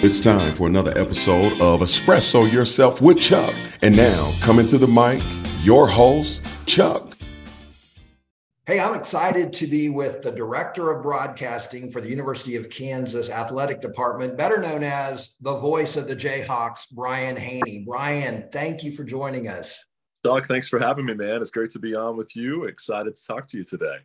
It's time for another episode of Espresso Yourself with Chuck. And now, coming to the mic, your host, Chuck. Hey, I'm excited to be with the Director of Broadcasting for the University of Kansas Athletic Department, better known as the voice of the Jayhawks, Brian Hanni. Brian, thank you for joining us. Chuck, thanks for having me, man. It's great to be on with you. Excited to talk to you today.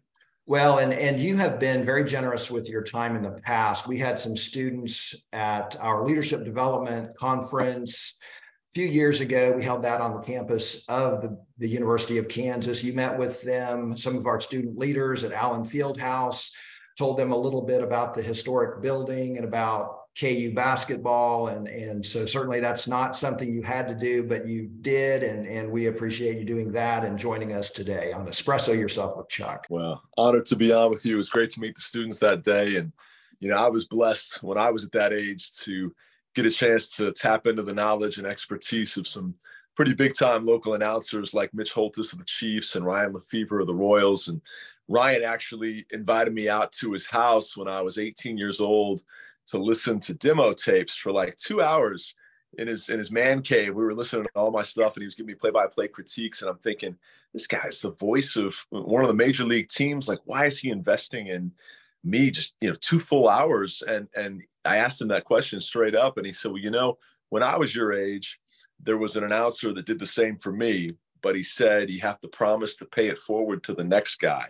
Well, and, and you have been very generous with your time in the past. We had some students at our leadership development conference a few years ago. We held that on the campus of the, the University of Kansas. You met with them, some of our student leaders at Allen Fieldhouse, told them a little bit about the historic building and about KU basketball. And, and so certainly that's not something you had to do, but you did. And, and we appreciate you doing that and joining us today on Espresso Yourself with Chuck. Well, honored to be on with you. It was great to meet the students that day. And, you know, I was blessed when I was at that age to get a chance to tap into the knowledge and expertise of some pretty big time local announcers like Mitch Holthus of the Chiefs and Ryan Lefebvre of the Royals. And Ryan actually invited me out to his house when I was 18 years old to listen to demo tapes for like two hours in his in his man cave. We were listening to all my stuff, and he was giving me play by play critiques. And I'm thinking, this guy's the voice of one of the major league teams. Like, why is he investing in me? Just you know, two full hours. And and I asked him that question straight up, and he said, well, you know, when I was your age, there was an announcer that did the same for me. But he said you have to promise to pay it forward to the next guy.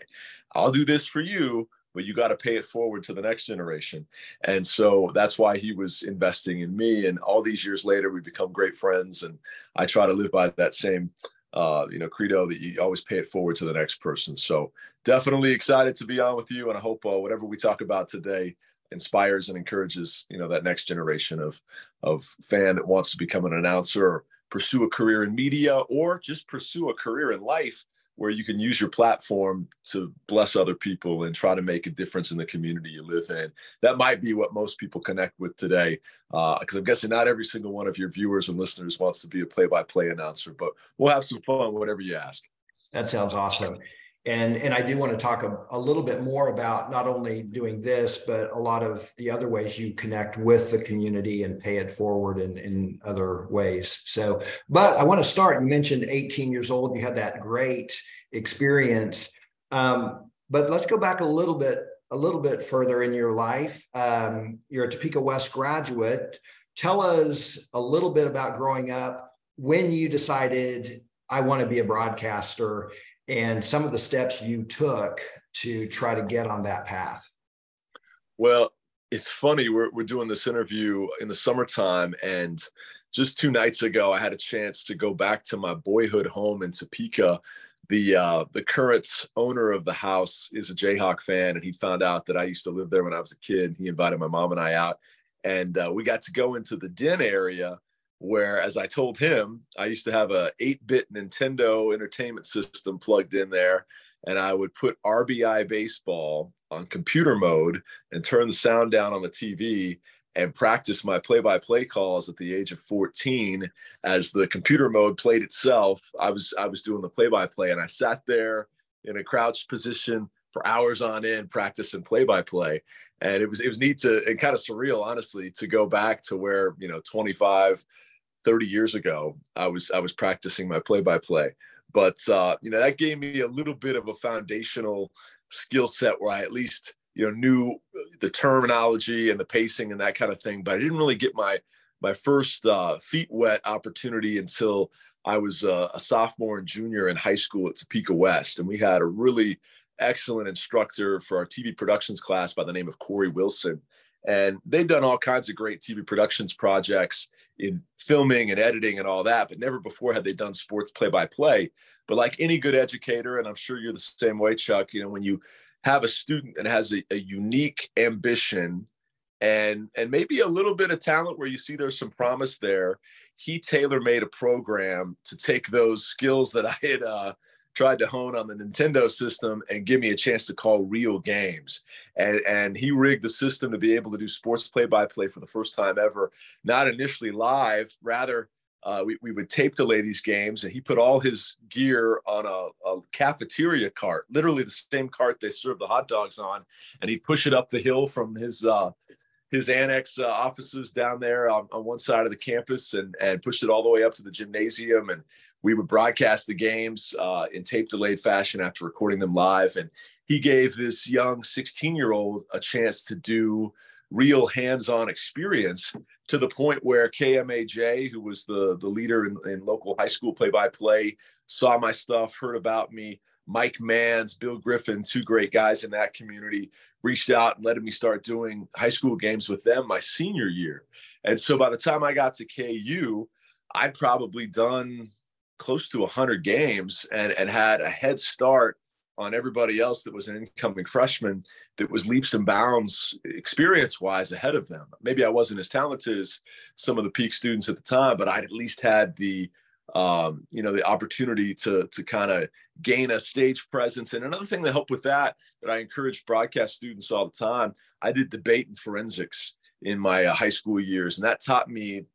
I'll do this for you, but you got to pay it forward to the next generation. And so that's why he was investing in me. And all these years later, we become great friends. And I try to live by that same, uh, you know, credo that you always pay it forward to the next person. So definitely excited to be on with you. And I hope uh, whatever we talk about today inspires and encourages, you know, that next generation of, of fan that wants to become an announcer or pursue a career in media or just pursue a career in life where you can use your platform to bless other people and try to make a difference in the community you live in. That might be what most people connect with today, because uh, I'm guessing not every single one of your viewers and listeners wants to be a play-by-play announcer, but we'll have some fun, whatever you ask. That sounds awesome. And, and I do want to talk a, a little bit more about not only doing this, but a lot of the other ways you connect with the community and pay it forward in, in other ways. So, but I want to start. You mentioned 18 years old, you had that great experience. Um, but let's go back a little bit, a little bit further in your life. Um, you're a Topeka West graduate. Tell us a little bit about growing up when you decided I want to be a broadcaster and some of the steps you took to try to get on that path. Well, it's funny. We're, we're doing this interview in the summertime, and just two nights ago, I had a chance to go back to my boyhood home in Topeka. The uh, the current owner of the house is a Jayhawk fan, and he found out that I used to live there when I was a kid. He invited my mom and I out, and uh, we got to go into the den area where as i told him i used to have a 8-bit nintendo entertainment system plugged in there and i would put rbi baseball on computer mode and turn the sound down on the tv and practice my play-by-play calls at the age of 14 as the computer mode played itself i was i was doing the play-by-play and i sat there in a crouched position for hours on end practicing play-by-play. And it was it was neat to and kind of surreal honestly to go back to where you know 25 30 years ago, I was I was practicing my play-by-play. But uh, you know that gave me a little bit of a foundational skill set where I at least you know knew the terminology and the pacing and that kind of thing. But I didn't really get my my first uh, feet wet opportunity until I was a, a sophomore and junior in high school at Topeka West, and we had a really excellent instructor for our TV productions class by the name of Corey Wilson. And they'd done all kinds of great TV productions projects in filming and editing and all that, but never before had they done sports play by play. But like any good educator, and I'm sure you're the same way, Chuck, you know, when you have a student that has a, a unique ambition and and maybe a little bit of talent where you see there's some promise there, he tailor made a program to take those skills that I had uh, tried to hone on the Nintendo system and give me a chance to call real games. And, and he rigged the system to be able to do sports play by play for the first time ever, not initially live, rather. Uh, we, we would tape delay these games, and he put all his gear on a, a cafeteria cart, literally the same cart they serve the hot dogs on, and he'd push it up the hill from his uh, his annex uh, offices down there on, on, one side of the campus and, and pushed it all the way up to the gymnasium. And we would broadcast the games uh, in tape delayed fashion after recording them live. And he gave this young 16 year old a chance to do real hands-on experience to the point where KMAJ, who was the, the leader in, in local high school play-by-play, saw my stuff, heard about me. Mike Manns, Bill Griffin, two great guys in that community, reached out and letting me start doing high school games with them my senior year. And so by the time I got to KU, I'd probably done close to 100 games and, and had a head start on everybody else that was an incoming freshman that was leaps and bounds experience wise ahead of them. Maybe I wasn't as talented as some of the peak students at the time, but I'd at least had the um, you know the opportunity to to kind of gain a stage presence. And another thing that helped with that that I encourage broadcast students all the time, I did debate and forensics in my uh, high school years, and that taught me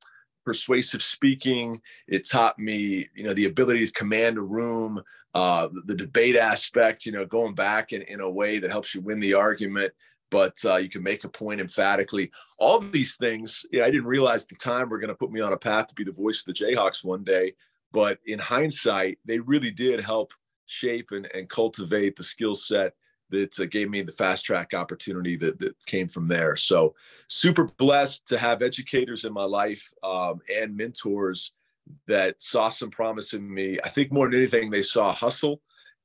persuasive speaking. It taught me, you know, the ability to command a room, uh, the, debate aspect, you know, going back in, in a way that helps you win the argument, but uh, you can make a point emphatically. All these things, yeah, I didn't realize at the time were going to put me on a path to be the voice of the Jayhawks one day. But in hindsight, they really did help shape and, and cultivate the skill set that uh, gave me the fast track opportunity that, that came from there. So super blessed to have educators in my life um, and mentors that saw some promise in me. I think more than anything, they saw hustle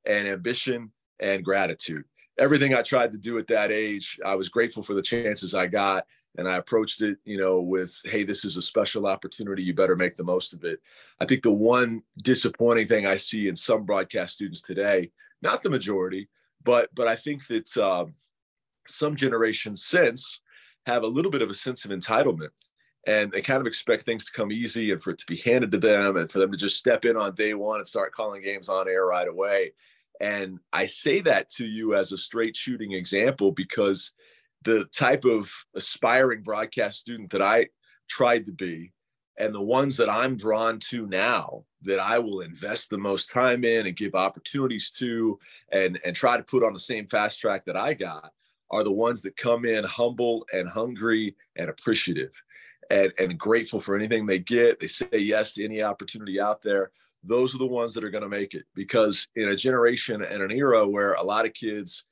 and ambition and gratitude. Everything I tried to do at that age, I was grateful for the chances I got. And I approached it, you know, with, hey, this is a special opportunity. You better make the most of it. I think the one disappointing thing I see in some broadcast students today, not the majority, but but I think that um, some generations since have a little bit of a sense of entitlement and they kind of expect things to come easy and for it to be handed to them and for them to just step in on day one and start calling games on air right away. And I say that to you as a straight shooting example because the type of aspiring broadcast student that I tried to be and the ones that I'm drawn to now that I will invest the most time in and give opportunities to and and try to put on the same fast track that I got are the ones that come in humble and hungry and appreciative and, and grateful for anything they get. They say yes to any opportunity out there. Those are the ones that are going to make it because in a generation and an era where a lot of kids,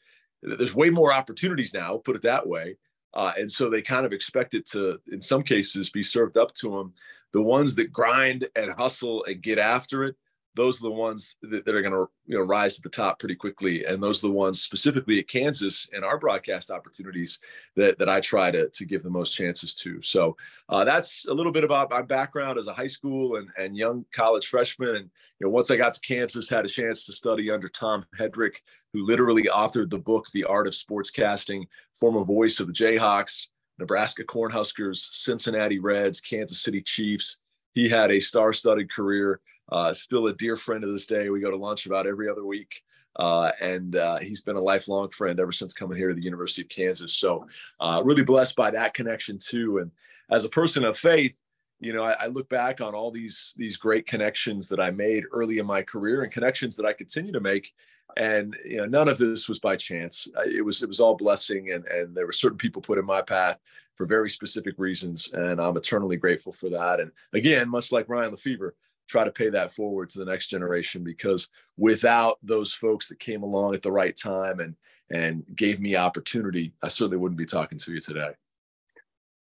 there's way more opportunities now, put it that way. Uh, and so they kind of expect it to, in some cases, be served up to them. The ones that grind and hustle and get after it, those are the ones that, that are going to you know rise to the top pretty quickly. And those are the ones specifically at kansas and our broadcast opportunities that, that i try to, to give the most chances to. So uh, that's a little bit about my background as a high school and, and young college freshman. And you know once i got to kansas had a chance to study under tom hedrick who literally authored the book the art of sportscasting former voice of the jayhawks nebraska cornhuskers cincinnati reds kansas city chiefs. He had a star-studded career uh, still a dear friend to this day. We go to lunch about every other week. Uh, and uh, he's been a lifelong friend ever since coming here to the University of Kansas. So, uh, really blessed by that connection too. And as a person of faith, you know, I, I, look back on all these these great connections that I made early in my career and connections that I continue to make. And you know, none of this was by chance. It was it was all blessing, and and there were certain people put in my path for very specific reasons, and I'm eternally grateful for that. And again, much like Ryan Lefebvre, try to pay that forward to the next generation because without those folks that came along at the right time and and gave me opportunity i certainly wouldn't be talking to you today.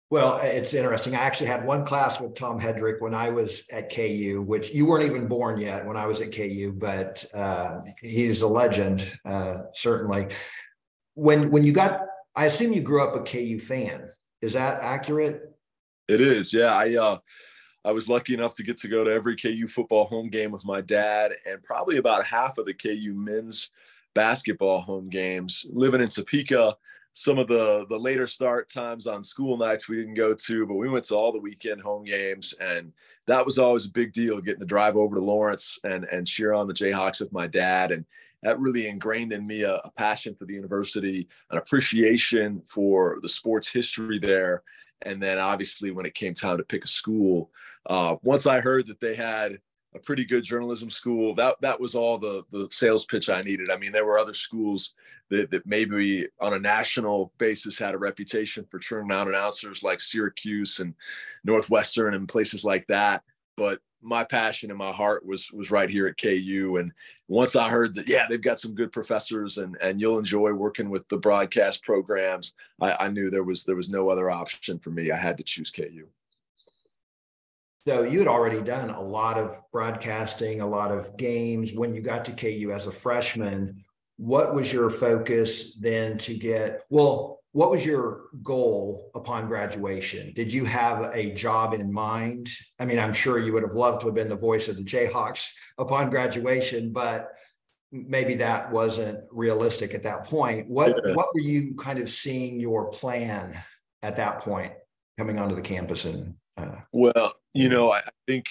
Well it's interesting. I actually had one class with tom hedrick when i was at ku which you weren't even born yet when i was at ku but uh, he's a legend uh, certainly. When when you got i assume you grew up a ku fan. Is that accurate? It is yeah. I uh I was lucky enough to get to go to every KU football home game with my dad and probably about half of the KU men's basketball home games. Living in Topeka, some of the the later start times on school nights we didn't go to, but we went to all the weekend home games, and that was always a big deal. Getting to drive over to Lawrence and and cheer on the Jayhawks with my dad, and that really ingrained in me a, a passion for the university, an appreciation for the sports history there, and then obviously when it came time to pick a school, uh, once I heard that they had a pretty good journalism school. That that was all the the sales pitch I needed. I mean, there were other schools that, that maybe on a national basis had a reputation for turning out announcers like Syracuse and Northwestern and places like that. But my passion and my heart was was right here at KU. And once I heard that, yeah, they've got some good professors and and you'll enjoy working with the broadcast programs, I, I knew there was there was no other option for me. I had to choose KU. So you had already done a lot of broadcasting, a lot of games when you got to KU as a freshman. What was your focus then to get? Well, what was your goal upon graduation? Did you have a job in mind? I mean, I'm sure you would have loved to have been the voice of the Jayhawks upon graduation, but maybe that wasn't realistic at that point. What yeah. what were you kind of seeing your plan at that point coming onto the campus and uh, well, you know, I think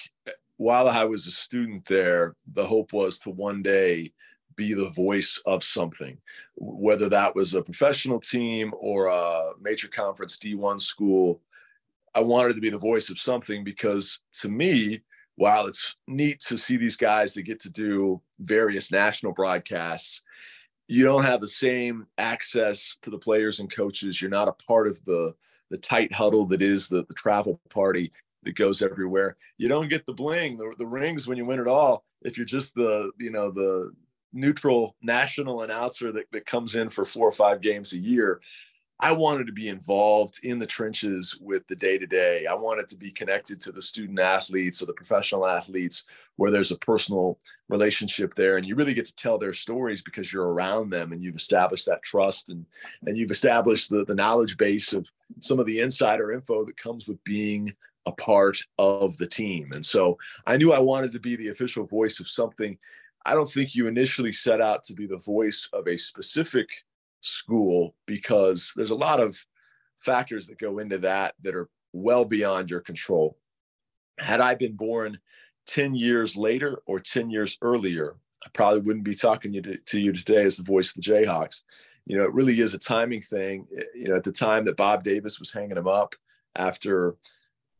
while I was a student there, the hope was to one day be the voice of something, whether that was a professional team or a major conference D1 school. I wanted to be the voice of something because to me, while it's neat to see these guys that get to do various national broadcasts, you don't have the same access to the players and coaches. You're not a part of the the tight huddle that is the, the travel party that goes everywhere. You don't get the bling, the, the rings when you win it all. If you're just the, you know, the neutral national announcer that, that comes in for four or five games a year. I wanted to be involved in the trenches with the day to day. I wanted to be connected to the student athletes or the professional athletes where there's a personal relationship there. And you really get to tell their stories because you're around them and you've established that trust and, and you've established the, the knowledge base of some of the insider info that comes with being a part of the team. And so I knew I wanted to be the official voice of something. I don't think you initially set out to be the voice of a specific school because there's a lot of factors that go into that that are well beyond your control. Had I been born 10 years later or 10 years earlier, I probably wouldn't be talking to, to you today as the voice of the Jayhawks. You know, it really is a timing thing. Eh, you know, at the time that Bob Davis was hanging him up after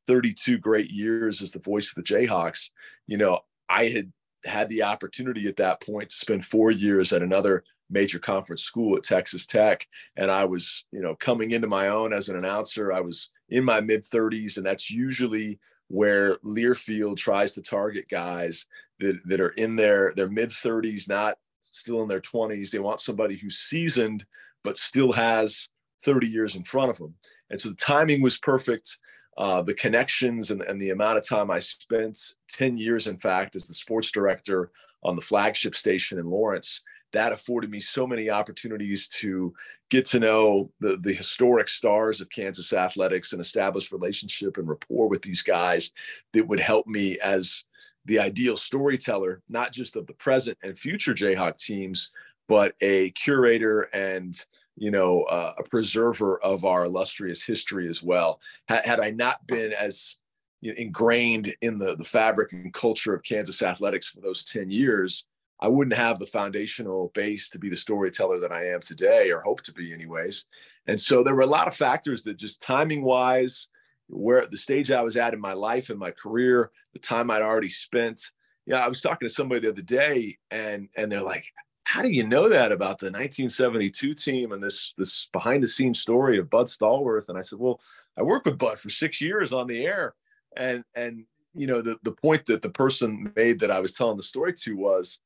32 great years as the voice of the Jayhawks, you know, I had had the opportunity at that point to spend four years at another major conference school at Texas Tech. And I was, you know, coming into my own as an announcer. I was in my mid 30s, and that's usually where Learfield tries to target guys that, that are in their their mid 30s, not still in their 20s. They want somebody who's seasoned but still has 30 years in front of them. And so the timing was perfect. Uh, the connections and, and the amount of time I spent 10 years, in fact, as the sports director on the flagship station in Lawrence that afforded me so many opportunities to get to know the, the historic stars of Kansas athletics and establish relationship and rapport with these guys that would help me as the ideal storyteller, not just of the present and future Jayhawk teams, but a curator and you know uh, a preserver of our illustrious history as well. Had, had I not been as ingrained in the the fabric and culture of Kansas athletics for those ten years, I wouldn't have the foundational base to be the storyteller that I am today, or hope to be, anyways. And so there were a lot of factors that just timing wise, where the stage I was at in my life and my career, the time I'd already spent. Yeah, I was talking to somebody the other day, and and they're like, "How do you know that about the 1972 team and this this behind the scenes story of Bud Stallworth?" And I said, "Well, I worked with Bud for six years on the air, and and you know the the point that the person made that I was telling the story to was."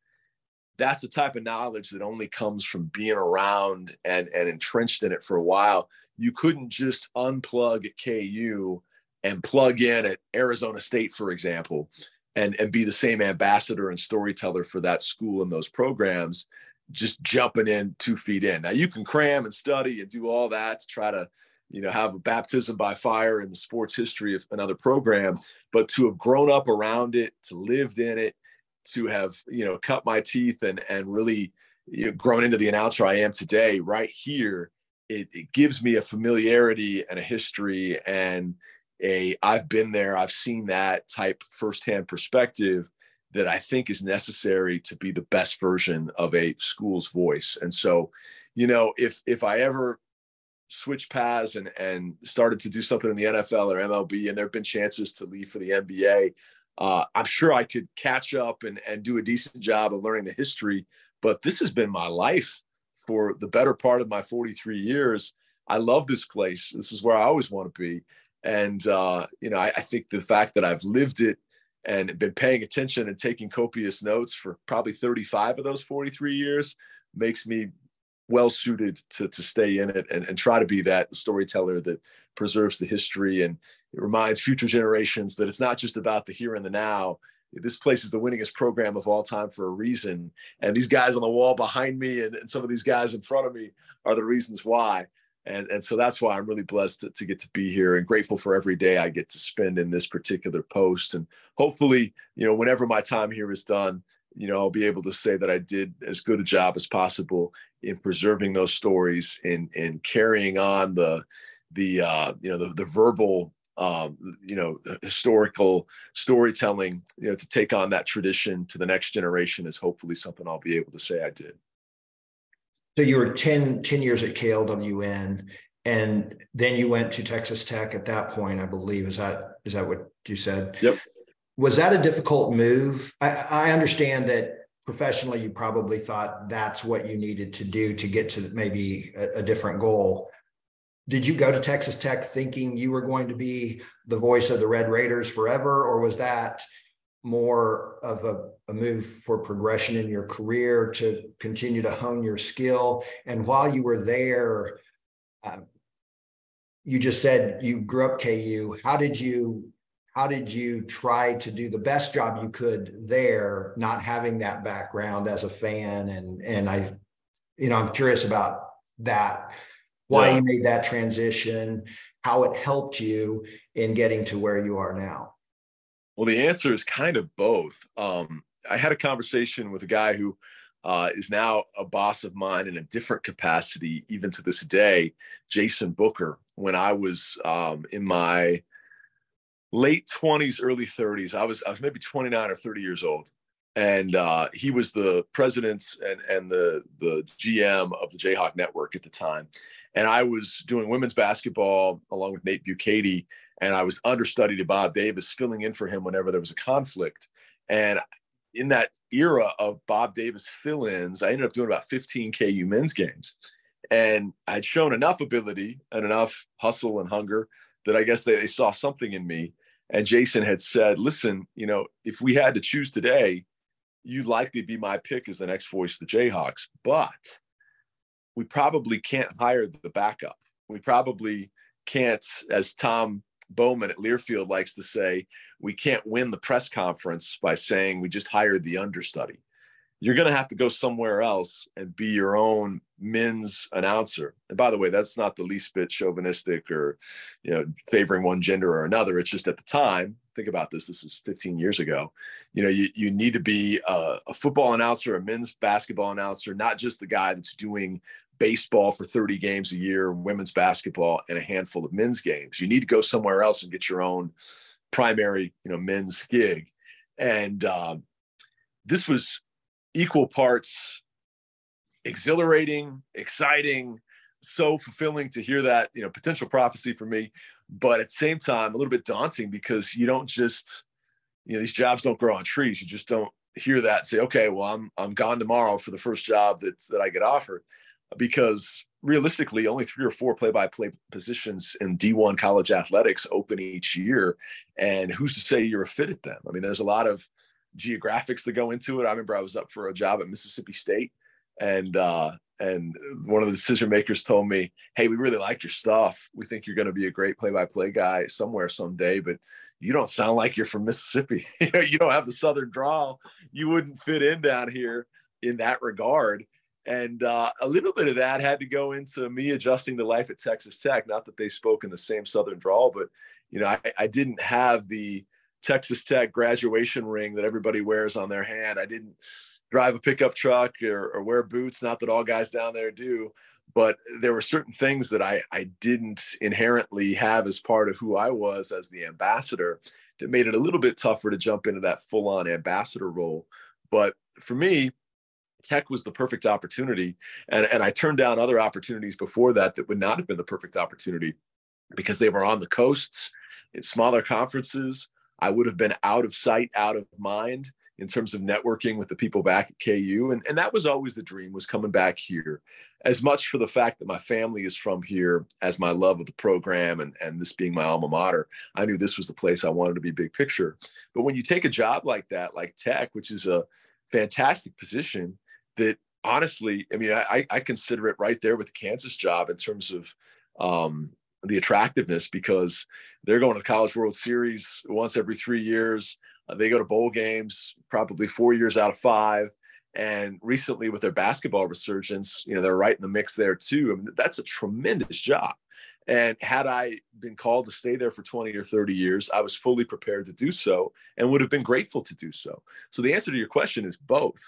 That's the type of knowledge that only comes from being around and, and entrenched in it for a while. You couldn't just unplug at KU and plug in at Arizona State, for example, and, and be the same ambassador and storyteller for that school and those programs, just jumping in two feet in. Now you can cram and study and do all that to try to, you know, have a baptism by fire in the sports history of another program, but to have grown up around it, to lived in it, to have you know cut my teeth and and really you know, grown into the announcer I am today, right here, it, it gives me a familiarity and a history and a I've been there, I've seen that type firsthand perspective that I think is necessary to be the best version of a school's voice. And so, you know, if if I ever switched paths and and started to do something in the NFL or MLB, and there have been chances to leave for the NBA, uh, I'm sure I could catch up and, and do a decent job of learning the history, but this has been my life for the better part of my 43 years. I love this place. This is where I always want to be. And, uh, you know, I, I think the fact that I've lived it and been paying attention and taking copious notes for probably 35 of those 43 years makes me well suited to, to stay in it and, and try to be that storyteller that preserves the history and it reminds future generations that it's not just about the here and the now. This place is the winningest program of all time for a reason. And these guys on the wall behind me and, and some of these guys in front of me are the reasons why. And, and so that's why I'm really blessed to, to get to be here and grateful for every day I get to spend in this particular post. And hopefully, you know, whenever my time here is done, you know, I'll be able to say that I did as good a job as possible in preserving those stories and and carrying on the the uh, you know the, the verbal um, you know historical storytelling you know to take on that tradition to the next generation is hopefully something I'll be able to say I did. So you were 10, 10 years at KLWN and then you went to Texas Tech at that point, I believe. Is that is that what you said? Yep. Was that a difficult move? I, I understand that professionally you probably thought that's what you needed to do to get to maybe a, a different goal did you go to Texas Tech thinking you were going to be the voice of the Red Raiders forever, or was that more of a, a, move for progression in your career to continue to hone your skill? And while you were there, um, you just said you grew up KU. How did you how did you try to do the best job you could there, not having that background as a fan? And and I, you know, I'm curious about that why yeah. you made that transition, how it helped you in getting to where you are now? Well, the answer is kind of both. Um, I had a conversation with a guy who uh, is now a boss of mine in a different capacity, even to this day, Jason Booker. When I was um, in my late 20s, early 30s, I was I was maybe 29 or 30 years old, and uh, he was the president and and the the GM of the Jayhawk Network at the time. And I was doing women's basketball along with Nate Bukaty, and I was understudy to Bob Davis, filling in for him whenever there was a conflict. And in that era of Bob Davis fill-ins, I ended up doing about 15 KU men's games. And I'd shown enough ability and enough hustle and hunger that I guess they, they saw something in me. And Jason had said, listen, you know, if we had to choose today, you'd likely be my pick as the next voice of the Jayhawks. But we probably can't hire the backup. We probably can't, as Tom Bowman at Learfield likes to say, we can't win the press conference by saying we just hired the understudy. You're going to have to go somewhere else and be your own men's announcer. And by the way, that's not the least bit chauvinistic or, you know, favoring one gender or another. It's just at the time, think about this. This is 15 years ago. You know, you, you need to be a, a football announcer, a men's basketball announcer, not just the guy that's doing baseball for 30 games a year, women's basketball, and a handful of men's games. You need to go somewhere else and get your own primary, you know, men's gig. And um, this was equal parts exhilarating, exciting, so fulfilling to hear that, you know, potential prophecy for me, but at the same time, a little bit daunting because you don't just, you know, these jobs don't grow on trees. You just don't hear that say, okay, well, I'm I'm gone tomorrow for the first job that's that I get offered because realistically, only three or four play-by-play positions in D1 college athletics open each year, and who's to say you're a fit at them? I mean, there's a lot of geographics that go into it. I remember I was up for a job at Mississippi State, and uh, and one of the decision makers told me, "Hey, we really like your stuff. We think you're going to be a great play-by-play guy somewhere someday, but you don't sound like you're from Mississippi. you don't have the southern drawl. You wouldn't fit in down here in that regard." And uh, a little bit of that had to go into me adjusting to life at Texas Tech. Not that they spoke in the same Southern drawl, but you know, I, I didn't have the Texas Tech graduation ring that everybody wears on their hand. I didn't drive a pickup truck or, or wear boots. Not that all guys down there do, but there were certain things that I, I didn't inherently have as part of who I was as the ambassador that made it a little bit tougher to jump into that full on ambassador role. But for me, tech was the perfect opportunity and, and i turned down other opportunities before that that would not have been the perfect opportunity because they were on the coasts in smaller conferences I would have been out of sight, out of mind in terms of networking with the people back at KU. And, and that was always the dream was coming back here as much for the fact that my family is from here as my love of the program and, and this being my alma mater. I knew this was the place I wanted to be big picture. But when you take a job like that, like tech, which is a fantastic position that honestly, I mean, I, I consider it right there with the Kansas job in terms of um, the attractiveness because they're going to the College World Series once every three years. Uh, they go to bowl games probably four years out of five. And recently, with their basketball resurgence, you know, they're right in the mix there too. I mean, that's a tremendous job. And had I been called to stay there for 20 or 30 years, I was fully prepared to do so and would have been grateful to do so. So the answer to your question is both.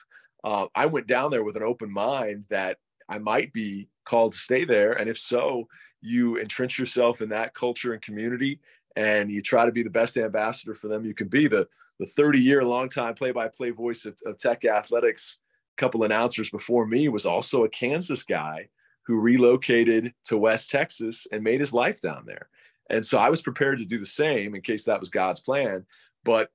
Uh, I went down there with an open mind that I might be called to stay there. And if so, you entrench yourself in that culture and community and you try to be the best ambassador for them you can be. The the 30 year long time play by play voice of, of Tech Athletics, a couple announcers before me was also a Kansas guy who relocated to West Texas and made his life down there. And so I was prepared to do the same in case that was God's plan. But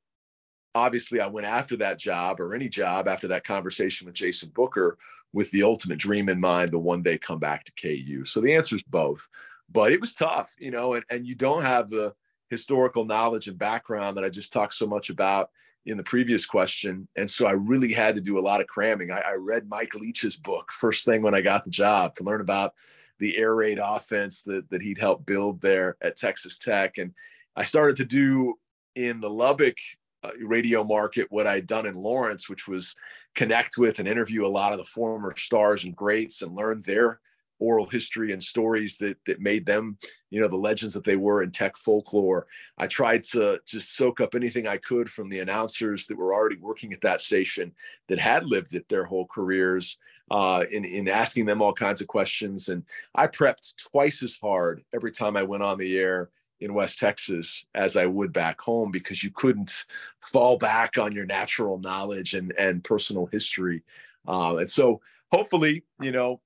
obviously, I went after that job or any job after that conversation with Jason Booker with the ultimate dream in mind the one day come back to KU. So the answer is both. But it was tough, you know, and, and you don't have the historical knowledge and background that I just talked so much about in the previous question. And so I really had to do a lot of cramming. I, I, read Mike Leach's book first thing when I got the job to learn about the air raid offense that, that he'd helped build there at Texas Tech. And I started to do in the Lubbock uh, radio market what I'd done in Lawrence, which was connect with and interview a lot of the former stars and greats and learn their oral history and stories that that made them you know the legends that they were in tech folklore. I tried to just soak up anything i could from the announcers that were already working at that station that had lived it their whole careers uh, in, in asking them all kinds of questions. And i prepped twice as hard every time i went on the air in west texas as i would back home because you couldn't fall back on your natural knowledge and, and personal history. Uh, and so hopefully you know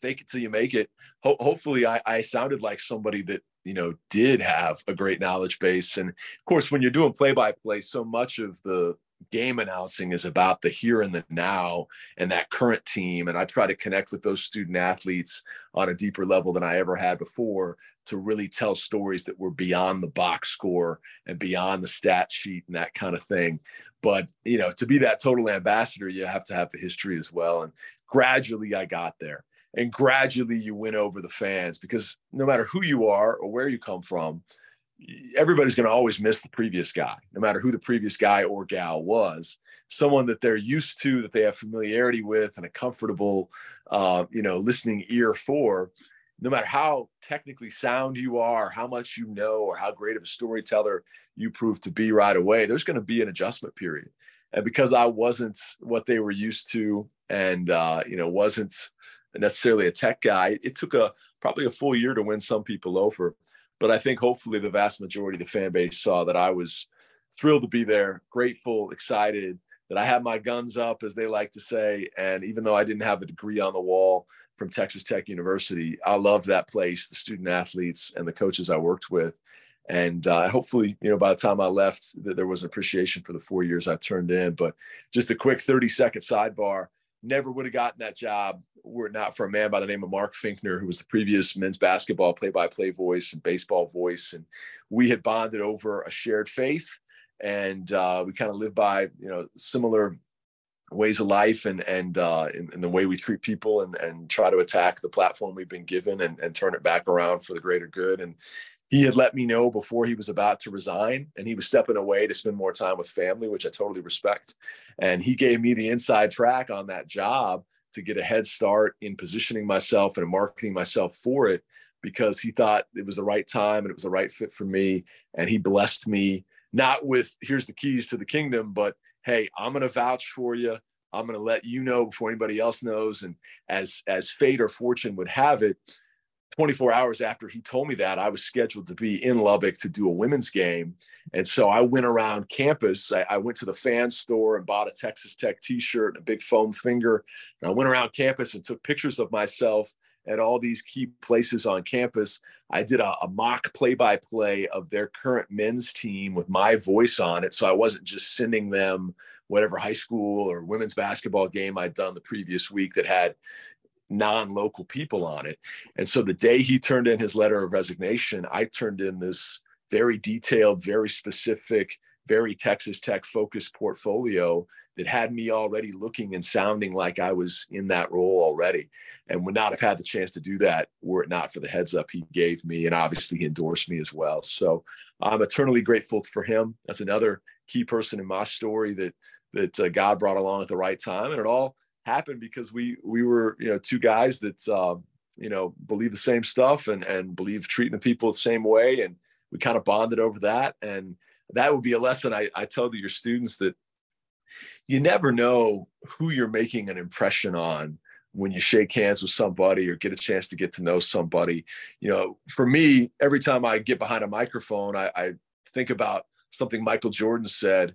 fake it till you make it. Ho- hopefully, I, I sounded like somebody that you know did have a great knowledge base. And of course, when you're doing play by play, so much of the game announcing is about the here and the now and that current team. And I try to connect with those student athletes on a deeper level than I ever had before to really tell stories that were beyond the box score and beyond the stat sheet and that kind of thing. But, you know, to be that total ambassador, you have to have the history as well. And gradually I got there and gradually you win over the fans because no matter who you are or where you come from everybody's going to always miss the previous guy no matter who the previous guy or gal was. Someone that they're used to that they have familiarity with and a comfortable uh, you know listening ear for no matter how technically sound you are how much you know or how great of a storyteller you prove to be right away there's going to be an adjustment period. And because i wasn't what they were used to and uh, you know wasn't necessarily a tech guy. It took a probably a full year to win some people over, but I think hopefully the vast majority of the fan base saw that I was thrilled to be there, grateful, excited that I had my guns up, as they like to say. And even though I didn't have a degree on the wall from Texas Tech University, I loved that place, the student athletes, and the coaches I worked with. And uh, hopefully, you know, by the time I left, that there was appreciation for the four years I turned in. But just a quick 30 second sidebar never would have gotten that job were it not for a man by the name of Mark Finkner, who was the previous men's basketball play-by-play voice and baseball voice, and we had bonded over a shared faith, and uh, we kind of live by you know similar ways of life and and uh, the way we treat people and and try to attack the platform we've been given and, and turn it back around for the greater good. And he had let me know before he was about to resign and he was stepping away to spend more time with family which i totally respect. And he gave me the inside track on that job to get a head start in positioning myself and marketing myself for it because he thought it was the right time and it was the right fit for me. And he blessed me not with here's the keys to the kingdom but hey i'm going to vouch for you i'm going to let you know before anybody else knows. And as as fate or fortune would have it 24 hours after he told me that, I was scheduled to be in Lubbock to do a women's game. And so I went around campus. I, I went to the fan store and bought a Texas Tech t shirt and a big foam finger. And I went around campus and took pictures of myself at all these key places on campus. I did a, a mock play by play of their current men's team with my voice on it. So I wasn't just sending them whatever high school or women's basketball game I'd done the previous week that had non local people on it. And so the day he turned in his letter of resignation, I turned in this very detailed, very specific, very Texas Tech focused portfolio that had me already looking and sounding like I was in that role already and would not have had the chance to do that were it not for the heads up he gave me. And obviously, he endorsed me as well. So I'm eternally grateful for him. That's another key person in my story that that uh, God brought along at the right time. And it all happened because we we were you know two guys that uh, you know believe the same stuff and and believe treating the people the same way. And we kind of bonded over that. And that would be a lesson I, I tell to your students that you never know who you're making an impression on when you shake hands with somebody or get a chance to get to know somebody. You know for me every time i get behind a microphone i, I think about something michael jordan said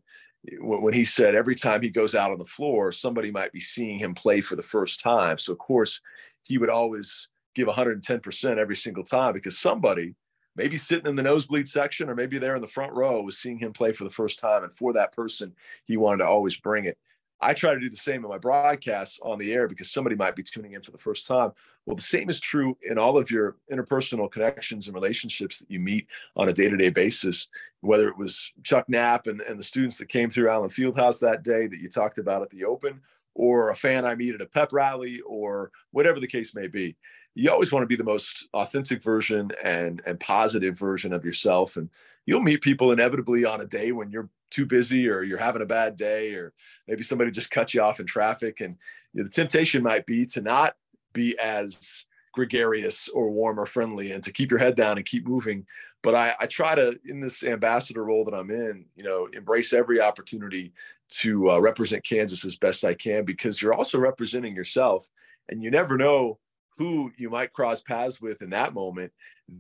when he said every time he goes out on the floor somebody might be seeing him play for the first time so of course he would always give 110% every single time because somebody maybe sitting in the nosebleed section or maybe there in the front row was seeing him play for the first time. And for that person, he wanted to always bring it. I try to do the same in my broadcasts on the air because somebody might be tuning in for the first time. Well, the same is true in all of your interpersonal connections and relationships that you meet on a day to day basis, whether it was Chuck Knapp and, and the students that came through Allen Fieldhouse that day that you talked about at the Open, or a fan I meet at a pep rally, or whatever the case may be you always want to be the most authentic version and and positive version of yourself and you'll meet people inevitably on a day when you're too busy or you're having a bad day or maybe somebody just cut you off in traffic. And you know, the temptation might be to not be as gregarious or warm or friendly and to keep your head down and keep moving. But I, I try to in this ambassador role that i'm in you know embrace every opportunity to uh, represent kansas as best i can because you're also representing yourself and you never know who you might cross paths with in that moment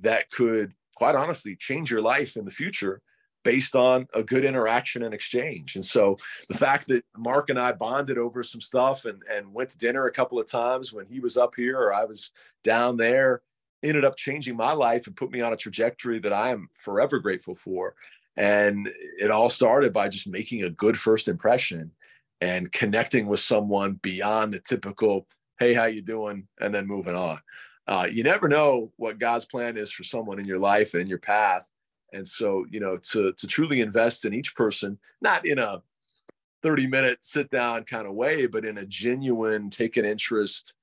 that could quite honestly change your life in the future based on a good interaction and exchange. And so the fact that Mark and I bonded over some stuff and, and went to dinner a couple of times when he was up here or I was down there ended up changing my life and put me on a trajectory that I am forever grateful for. And it all started by just making a good first impression and connecting with someone beyond the typical hey, how you doing? And then moving on. Uh, you never know what God's plan is for someone in your life and your path. And so, you know, to to truly invest in each person, not in a 30 minute sit down kind of way, but in a genuine take an interest,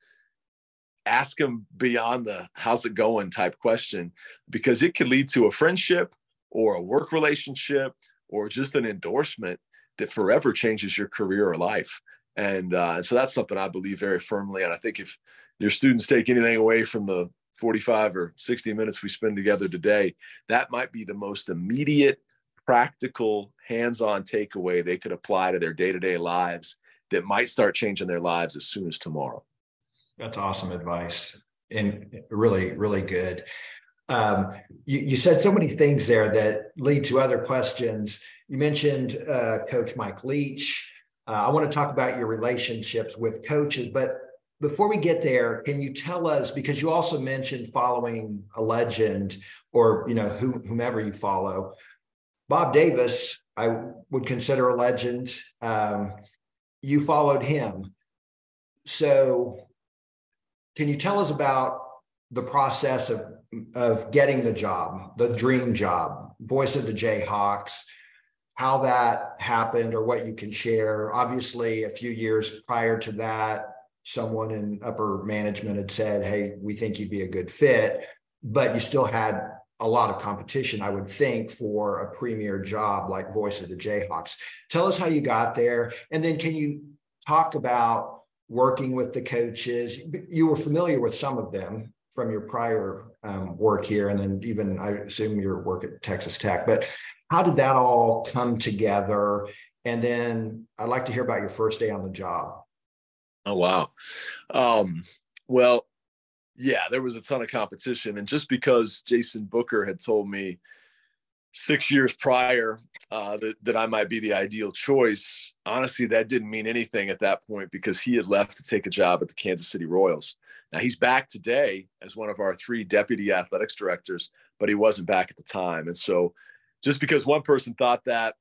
ask them beyond the how's it going type question, because it could lead to a friendship or a work relationship or just an endorsement that forever changes your career or life. And, uh, and so that's something I believe very firmly. And I think if your students take anything away from the 45 or 60 minutes we spend together today, that might be the most immediate, practical, hands on takeaway they could apply to their day to day lives that might start changing their lives as soon as tomorrow. That's awesome advice and really, really good. Um, you, you, said so many things there that lead to other questions. You mentioned uh, Coach Mike Leach. Uh, I want to talk about your relationships with coaches, but before we get there, can you tell us because you also mentioned following a legend or you know whomever you follow, Bob Davis, I would consider a legend. Um, you followed him, so can you tell us about the process of of getting the job, the dream job, voice of the Jayhawks? how that happened or what you can share. Obviously, a few years prior to that, someone in upper management had said, Hey, we think you'd be a good fit, but you still had a lot of competition, I would think, for a premier job like Voice of the Jayhawks. Tell us how you got there. And then can you talk about working with the coaches? You were familiar with some of them from your prior um, work here, and then even I assume your work at Texas Tech. But how did that all come together? And then I'd like to hear about your first day on the job. Oh wow. Um, well, yeah, there was a ton of competition, and just because Jason Booker had told me six years prior uh, that, that I might be the ideal choice. Honestly, that didn't mean anything at that point because he had left to take a job at the Kansas City Royals. Now he's back today as one of our three deputy athletics directors, but he wasn't back at the time. And so just because one person thought that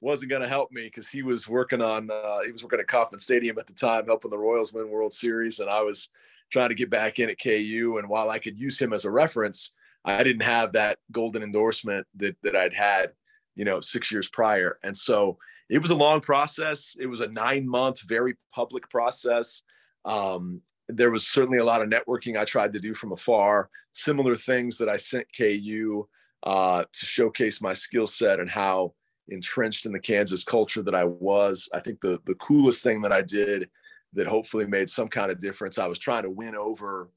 wasn't going to help me because he was working on uh, he was working at Kauffman Stadium at the time, helping the Royals win World Series, and I was trying to get back in at KU. And while I could use him as a reference, I didn't have that golden endorsement that that I'd had, you know, six years prior. And so it was a long process. It was a nine month, very public process. Um, there was certainly a lot of networking I tried to do from afar, similar things that I sent KU uh, to showcase my skill set and how entrenched in the Kansas culture that I was. I think the the coolest thing that I did that hopefully made some kind of difference. I was trying to win over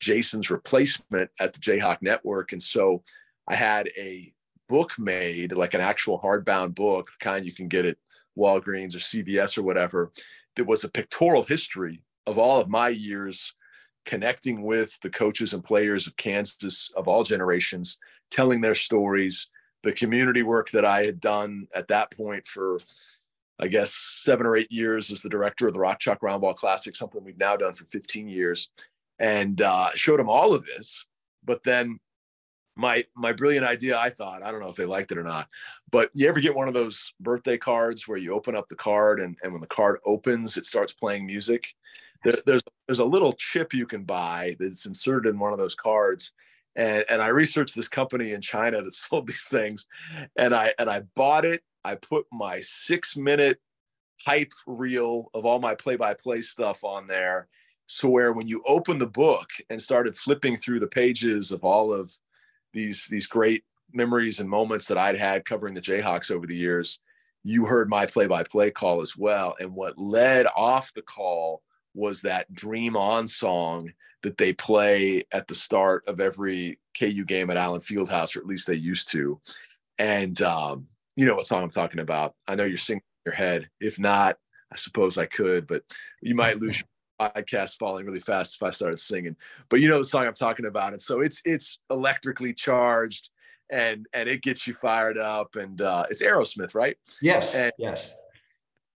Jason's replacement at the Jayhawk Network, and so I had a book made, like an actual hardbound book, the kind you can get at Walgreens or CVS or whatever, that was a pictorial history of all of my years connecting with the coaches and players of Kansas of all generations, telling their stories, the community work that I had done at that point for, I guess, seven or eight years as the director of the Rock Chalk Roundball Classic, something we've now done for 15 years, and uh, showed them all of this. But then my my brilliant idea, I thought, I don't know if they liked it or not, but you ever get one of those birthday cards where you open up the card and, and when the card opens, it starts playing music? There, there's there's a little chip you can buy that's inserted in one of those cards and and I researched this company in China that sold these things, and I and I bought it. I put my six minute hype reel of all my play by play stuff on there, so where when you open the book and started flipping through the pages of all of these these great memories and moments that I'd had covering the Jayhawks over the years, you heard my play by play call as well. And what led off the call was that Dream On song that they play at the start of every KU game at Allen Fieldhouse, or at least they used to. And um, you know what song I'm talking about. I know you're singing in your head. If not, I suppose I could, but you might lose your podcast falling really fast if I started singing. But you know the song I'm talking about. And so it's it's electrically charged and and it gets you fired up. And uh it's Aerosmith, right? Yes. And, yes.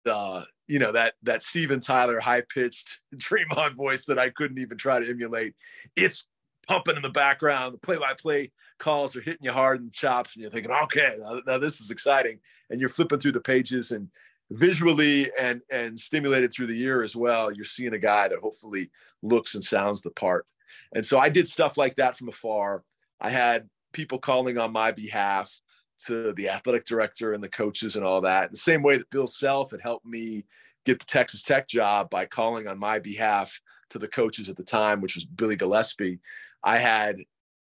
Uh, you know that that Steven Tyler high pitched Dream On voice that I couldn't even try to emulate. It's pumping in the background. The play by play calls are hitting you hard in the chops, and you're thinking, okay, now, now, this is exciting. And you're flipping through the pages and visually and and stimulated through the year as well. You're seeing a guy that hopefully looks and sounds the part. And so I did stuff like that from afar. I had people calling on my behalf to the athletic director and the coaches and all that. the same way that Bill Self had helped me get the Texas Tech job by calling on my behalf to the coaches at the time, which was Billy Gillispie. I had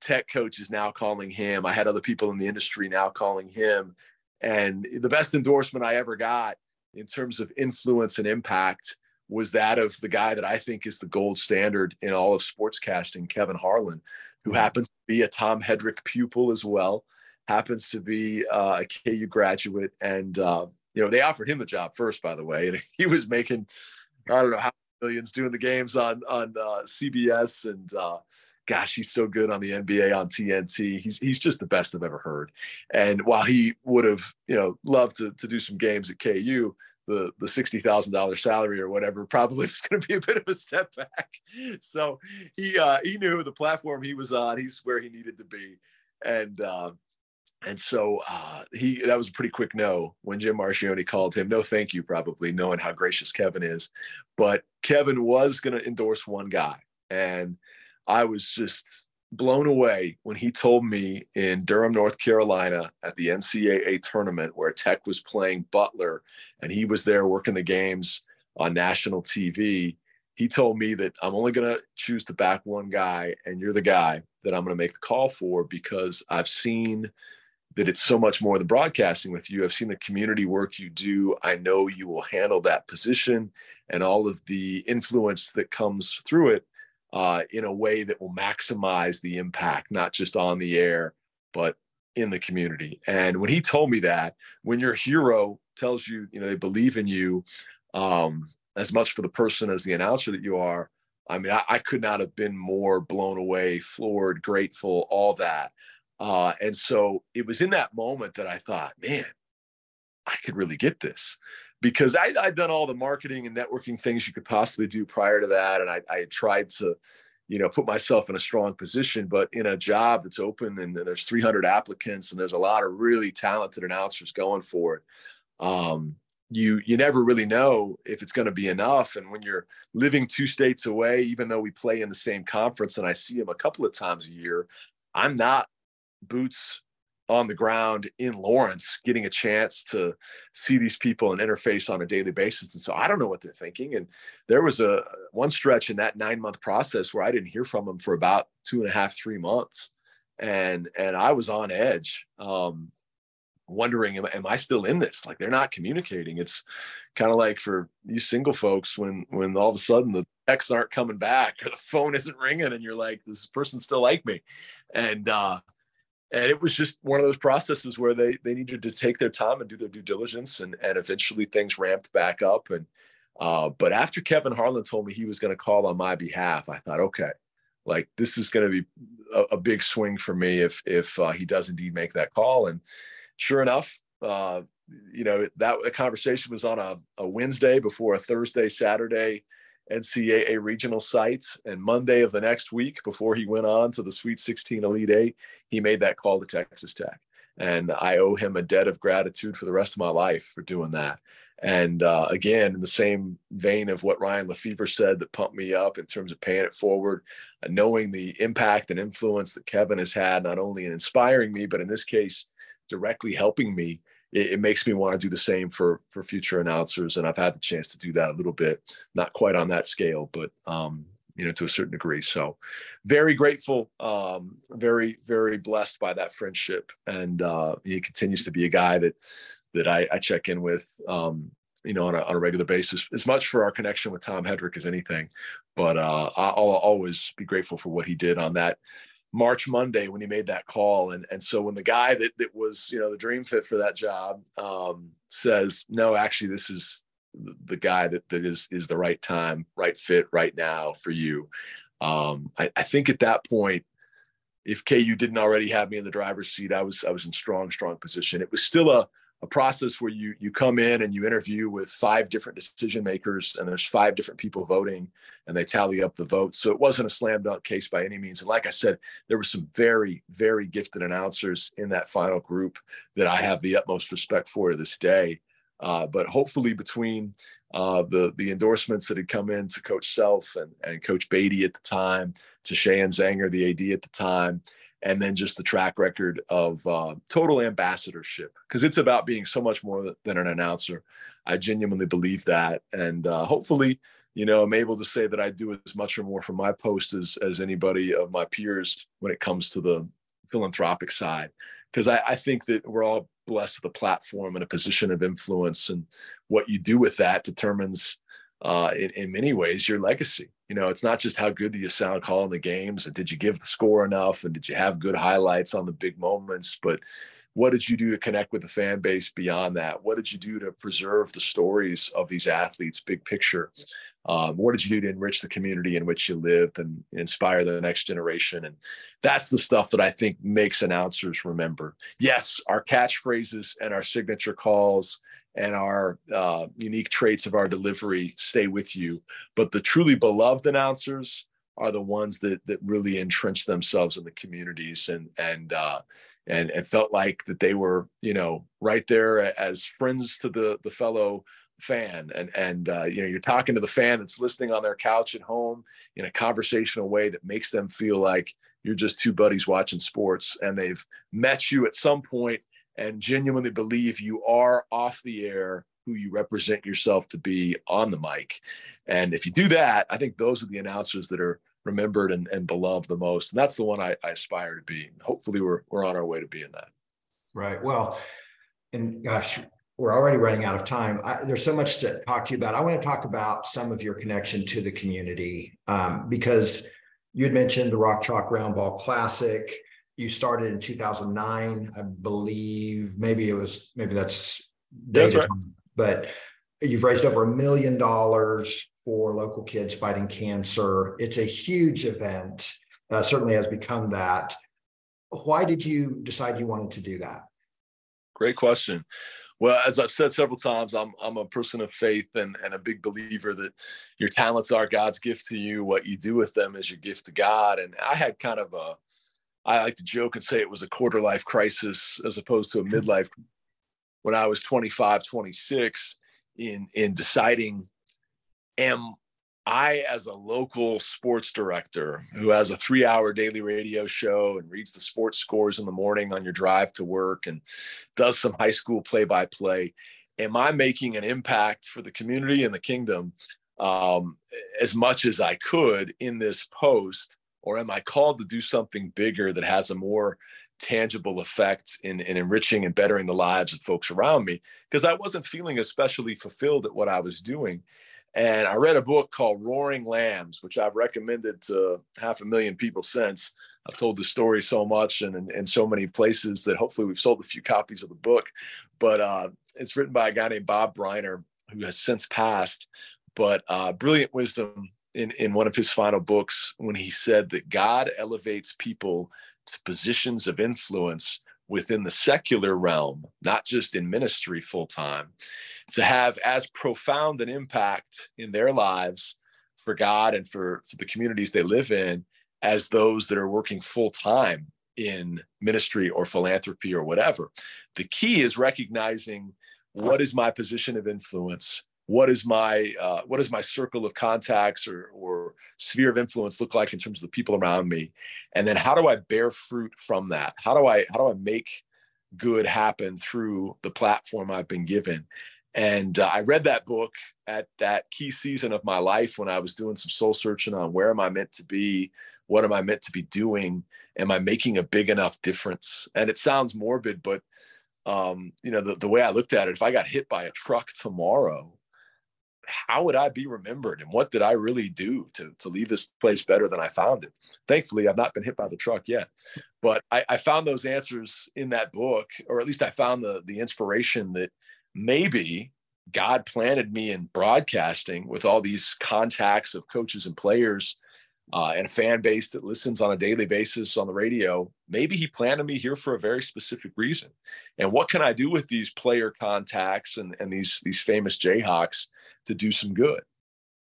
tech coaches now calling him. I had other people in the industry now calling him. And the best endorsement I ever got in terms of influence and impact was that of the guy that I think is the gold standard in all of sportscasting, Kevin Harlan, who mm-hmm. happens to be a Tom Hedrick pupil as well happens to be uh, a KU graduate, and uh, you know they offered him the job first, by the way, and he was making I don't know how millions doing the games on on uh, CBS, and uh, gosh, he's so good on the NBA on TNT. He's he's just the best I've ever heard. And while he would have you know loved to to do some games at KU, the the sixty thousand dollars salary or whatever probably was going to be a bit of a step back. So he uh, he knew the platform he was on. He's where he needed to be, and uh, and so uh, he that was a pretty quick no when Jim Marchiony called him. No, thank you, probably knowing how gracious Kevin is. But Kevin was going to endorse one guy, and I was just blown away when he told me in Durham, North Carolina, at the NCAA tournament where Tech was playing Butler, and he was there working the games on national TV. He told me that I'm only going to choose to back one guy, and you're the guy that I'm going to make the call for because I've seen that it's so much more than broadcasting with you. I've seen the community work you do. I know you will handle that position and all of the influence that comes through it uh, in a way that will maximize the impact, not just on the air, but in the community. And when he told me that, when your hero tells you, you know, they believe in you um, as much for the person as the announcer that you are, I mean, I, I could not have been more blown away, floored, grateful, all that. Uh, and so it was in that moment that I thought, man, I could really get this because I, had done all the marketing and networking things you could possibly do prior to that. And I, I had tried to, you know, put myself in a strong position, but in a job that's open and there's 300 applicants and there's a lot of really talented announcers going for it. Um, you you never really know if it's going to be enough and when you're living two states away even though we play in the same conference and i see him a couple of times a year i'm not boots on the ground in Lawrence, getting a chance to see these people and interface on a daily basis. And so I don't know what they're thinking. And there was a one stretch in that nine month process where I didn't hear from them for about two and a half, three months. And and I was on edge, um, wondering, am, am I still in this? Like they're not communicating. It's kind of like for you single folks when when all of a sudden the texts aren't coming back or the phone isn't ringing and you're like, this person still like me. And uh and it was just one of those processes where they they needed to take their time and do their due diligence and and eventually things ramped back up and uh, but after kevin harlan told me he was going to call on my behalf i thought okay like this is going to be a, a, big swing for me if if uh, he does indeed make that call and sure enough uh, you know that conversation was on a, a wednesday before a thursday saturday NCAA regional sites. And Monday of the next week, before he went on to the Sweet 16 Elite Eight, he made that call to Texas Tech. And I owe him a debt of gratitude for the rest of my life for doing that. And uh, again, in the same vein of what Ryan Lefebvre said that pumped me up in terms of paying it forward, uh, knowing the impact and influence that Kevin has had, not only in inspiring me, but in this case, directly helping me it, it, makes me want to do the same for for future announcers. And i've had the chance to do that a little bit not quite on that scale but um you know to a certain degree. So very grateful um very very blessed by that friendship. And uh he continues to be a guy that that i, I check in with um you know on a, on a regular basis. As much for our connection with tom hedrick as anything but uh i'll always be grateful for what he did on that March Monday when he made that call. And, and so when the guy that, that was, you know, the dream fit for that job um, says, no, actually, this is the guy that, that is, is the right time, right fit right now for you. Um, I, I think at that point, if KU didn't already have me in the driver's seat, I was, I was in strong, strong position. It was still a, a process where you you come in and you interview with five different decision makers and there's five different people voting and they tally up the votes. So it wasn't a slam dunk case by any means. And like i said there were some very very gifted announcers in that final group that i have the utmost respect for to this day. Uh, but hopefully between uh, the the endorsements that had come in to coach self and, and coach beaty at the time to Sheahon Zenger the ad at the time and then just the track record of uh, total ambassadorship because it's about being so much more than an announcer. I genuinely believe that, and uh, hopefully, you know, I'm able to say that I do as much or more for my post as as anybody of my peers when it comes to the philanthropic side, because I, I think that we're all blessed with a platform and a position of influence, and what you do with that determines uh, in, in many ways your legacy. You know, it's not just how good do you sound calling the games and did you give the score enough and did you have good highlights on the big moments, but what did you do to connect with the fan base beyond that? What did you do to preserve the stories of these athletes, big picture? Um, what did you do to enrich the community in which you lived and inspire the next generation? And that's the stuff that I think makes announcers remember. Yes, our catchphrases and our signature calls and our uh, unique traits of our delivery stay with you. But the truly beloved announcers are the ones that that really entrench themselves in the communities and and uh, and and felt like that they were you know right there as friends to the the fellow fan and and uh, you know you're talking to the fan that's listening on their couch at home in a conversational way that makes them feel like you're just two buddies watching sports and they've met you at some point and genuinely believe you are off the air who you represent yourself to be on the mic. And if you do that, I think those are the announcers that are remembered and, and beloved the most. And that's the one I, I aspire to be. Hopefully we're, we're on our way to being that. Right. Well, and gosh, we're already running out of time. I, there's so much to talk to you about. I want to talk about some of your connection to the community um, because you had mentioned the Rock Chalk Roundball Classic you started in 2009 i believe maybe it was maybe that's that's right. but you've raised over a million dollars for local kids fighting cancer it's a huge event uh, certainly has become that why did you decide you wanted to do that? Great question. Well, as I've said several times, I'm I'm a person of faith and, and a big believer that your talents are God's gift to you. What you do with them is your gift to God. And I had kind of a I like to joke and say it was a quarter life crisis as opposed to a hmm. midlife when I was 25, 26 in in deciding am I, as a local sports director who has a three hour daily radio show and reads the sports scores in the morning on your drive to work and does some high school play by play, am I making an impact for the community and the kingdom um, as much as I could in this post? Or am I called to do something bigger that has a more tangible effect in, in enriching and bettering the lives of folks around me? Because I wasn't feeling especially fulfilled at what I was doing. And I read a book called Roaring Lambs, which I've recommended to half a million people since. I've told the story so much and in, so many places that hopefully we've sold a few copies of the book. But uh, it's written by a guy named Bob Briner, who has since passed. But uh, brilliant wisdom in, in one of his final books when he said that God elevates people to positions of influence within the secular realm, not just in ministry full time, to have as profound an impact in their lives for God and for, for the communities they live in as those that are working full time in ministry or philanthropy or whatever. The key is recognizing what is my position of influence what is my uh, what does my circle of contacts or, or sphere of influence look like in terms of the people around me? And then how do i bear fruit from that? How do i how do i make good happen through the platform i've been given? And uh, i read that book at that key season of my life when i was doing some soul searching on where am i meant to be? What am i meant to be doing? Am i making a big enough difference? And it sounds morbid but um, you know the, the way i looked at it if i got hit by a truck tomorrow how would I be remembered and what did I really do to, to leave this place better than I found it? Thankfully, I've not been hit by the truck yet, but I, I found those answers in that book, or at least I found the, the inspiration that maybe God planted me in broadcasting with all these contacts of coaches and players uh, and a fan base that listens on a daily basis on the radio. Maybe he planted me here for a very specific reason. And what can I do with these player contacts and, and these, these famous Jayhawks to do some good.